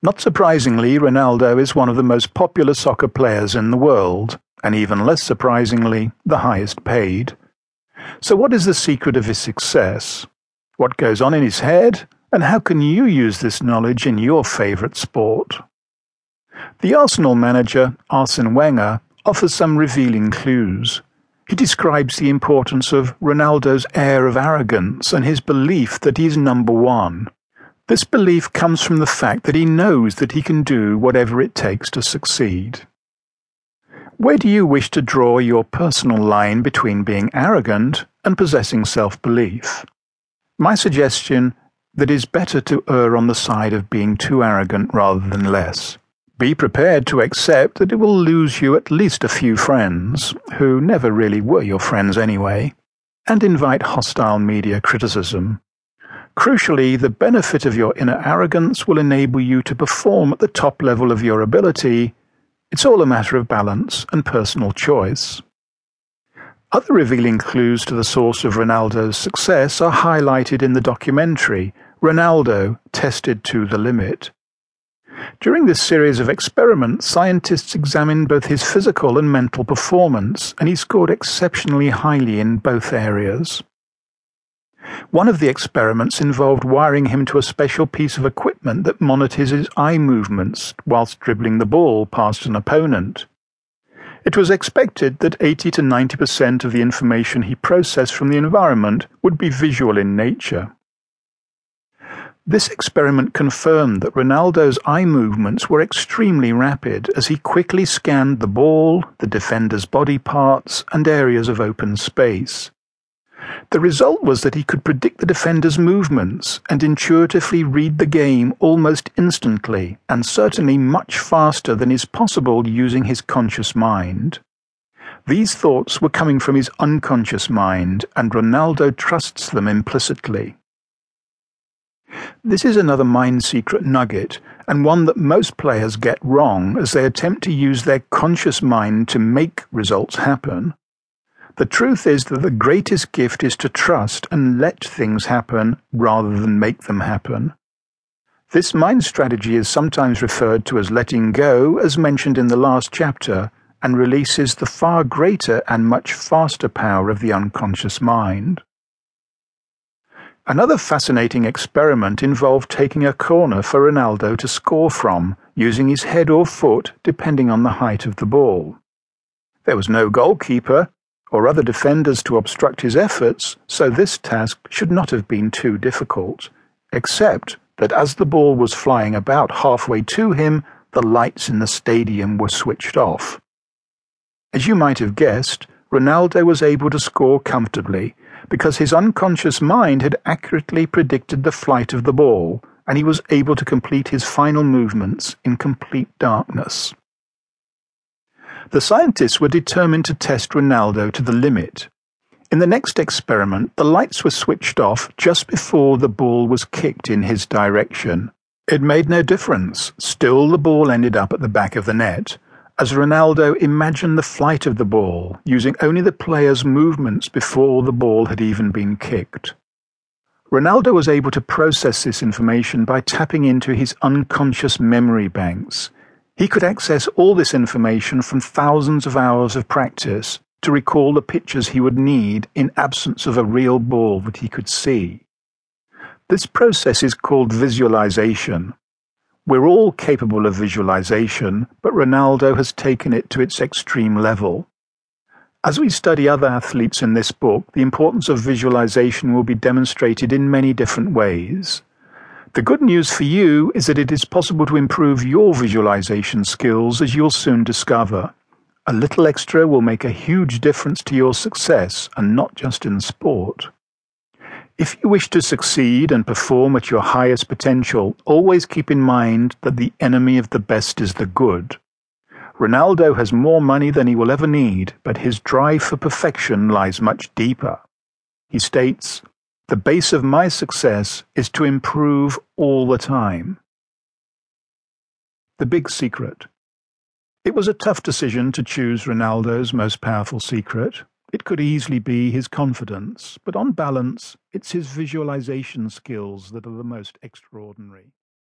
Not surprisingly, Ronaldo is one of the most popular soccer players in the world, and even less surprisingly, the highest paid. So, what is the secret of his success? What goes on in his head? And how can you use this knowledge in your favourite sport? The Arsenal manager, Arsene Wenger, offers some revealing clues. He describes the importance of Ronaldo's air of arrogance and his belief that he is number one. This belief comes from the fact that he knows that he can do whatever it takes to succeed. Where do you wish to draw your personal line between being arrogant and possessing self belief? My suggestion that it's better to err on the side of being too arrogant rather than less. Be prepared to accept that it will lose you at least a few friends, who never really were your friends anyway, and invite hostile media criticism. Crucially, the benefit of your inner arrogance will enable you to perform at the top level of your ability. It's all a matter of balance and personal choice. Other revealing clues to the source of Ronaldo's success are highlighted in the documentary Ronaldo Tested to the Limit. During this series of experiments, scientists examined both his physical and mental performance, and he scored exceptionally highly in both areas. One of the experiments involved wiring him to a special piece of equipment that monitors his eye movements whilst dribbling the ball past an opponent. It was expected that 80 to 90% of the information he processed from the environment would be visual in nature. This experiment confirmed that Ronaldo's eye movements were extremely rapid as he quickly scanned the ball, the defender's body parts, and areas of open space. The result was that he could predict the defender's movements and intuitively read the game almost instantly, and certainly much faster than is possible using his conscious mind. These thoughts were coming from his unconscious mind, and Ronaldo trusts them implicitly. This is another mind secret nugget, and one that most players get wrong as they attempt to use their conscious mind to make results happen. The truth is that the greatest gift is to trust and let things happen rather than make them happen. This mind strategy is sometimes referred to as letting go, as mentioned in the last chapter, and releases the far greater and much faster power of the unconscious mind. Another fascinating experiment involved taking a corner for Ronaldo to score from, using his head or foot depending on the height of the ball. There was no goalkeeper or other defenders to obstruct his efforts, so this task should not have been too difficult, except that as the ball was flying about halfway to him, the lights in the stadium were switched off. As you might have guessed, Ronaldo was able to score comfortably because his unconscious mind had accurately predicted the flight of the ball, and he was able to complete his final movements in complete darkness. The scientists were determined to test Ronaldo to the limit. In the next experiment, the lights were switched off just before the ball was kicked in his direction. It made no difference. Still, the ball ended up at the back of the net as Ronaldo imagined the flight of the ball, using only the player's movements before the ball had even been kicked. Ronaldo was able to process this information by tapping into his unconscious memory banks. He could access all this information from thousands of hours of practice to recall the pictures he would need in absence of a real ball that he could see. This process is called visualization, we're all capable of visualization, but Ronaldo has taken it to its extreme level. As we study other athletes in this book, the importance of visualization will be demonstrated in many different ways. The good news for you is that it is possible to improve your visualization skills as you'll soon discover. A little extra will make a huge difference to your success, and not just in sport. If you wish to succeed and perform at your highest potential, always keep in mind that the enemy of the best is the good. Ronaldo has more money than he will ever need, but his drive for perfection lies much deeper. He states, The base of my success is to improve all the time. The Big Secret It was a tough decision to choose Ronaldo's most powerful secret, it could easily be his confidence, but on balance, it's his visualization skills that are the most extraordinary.